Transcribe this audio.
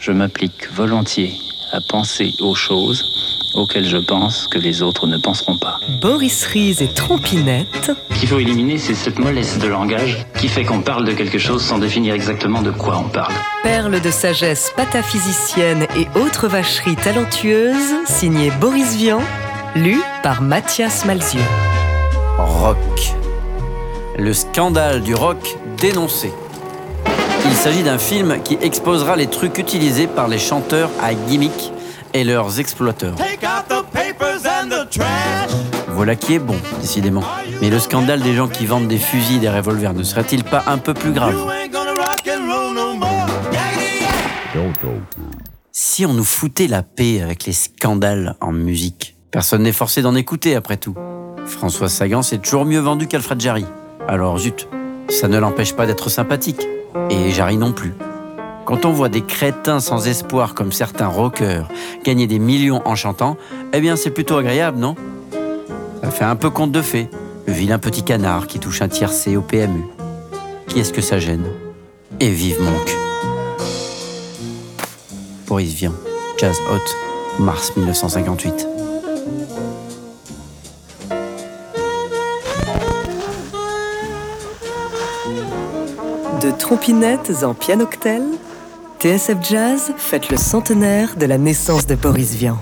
Je m'applique volontiers à penser aux choses auxquelles je pense que les autres ne penseront pas. Boris Ries et Trompinette. Ce qu'il faut éliminer, c'est cette mollesse de langage qui fait qu'on parle de quelque chose sans définir exactement de quoi on parle. Perle de sagesse pataphysicienne et autres vacheries talentueuses, signé Boris Vian, lu par Mathias Malzieu. Rock. Le scandale du rock dénoncé. Il s'agit d'un film qui exposera les trucs utilisés par les chanteurs à gimmick et leurs exploiteurs. Voilà qui est bon, décidément. Mais le scandale des gens qui vendent des fusils et des revolvers ne serait-il pas un peu plus grave? Si on nous foutait la paix avec les scandales en musique, personne n'est forcé d'en écouter après tout. François Sagan s'est toujours mieux vendu qu'Alfred Jarry. Alors zut, ça ne l'empêche pas d'être sympathique. Et Jarry non plus. Quand on voit des crétins sans espoir comme certains rockers gagner des millions en chantant, eh bien c'est plutôt agréable, non? Ça fait un peu conte de fées, le vilain petit canard qui touche un tiercé au PMU. Qui est-ce que ça gêne? Et vive Monk. Boris Vian, Jazz Hot, mars 1958. De trompinettes en pianoctel, TSF Jazz fête le centenaire de la naissance de Boris Vian.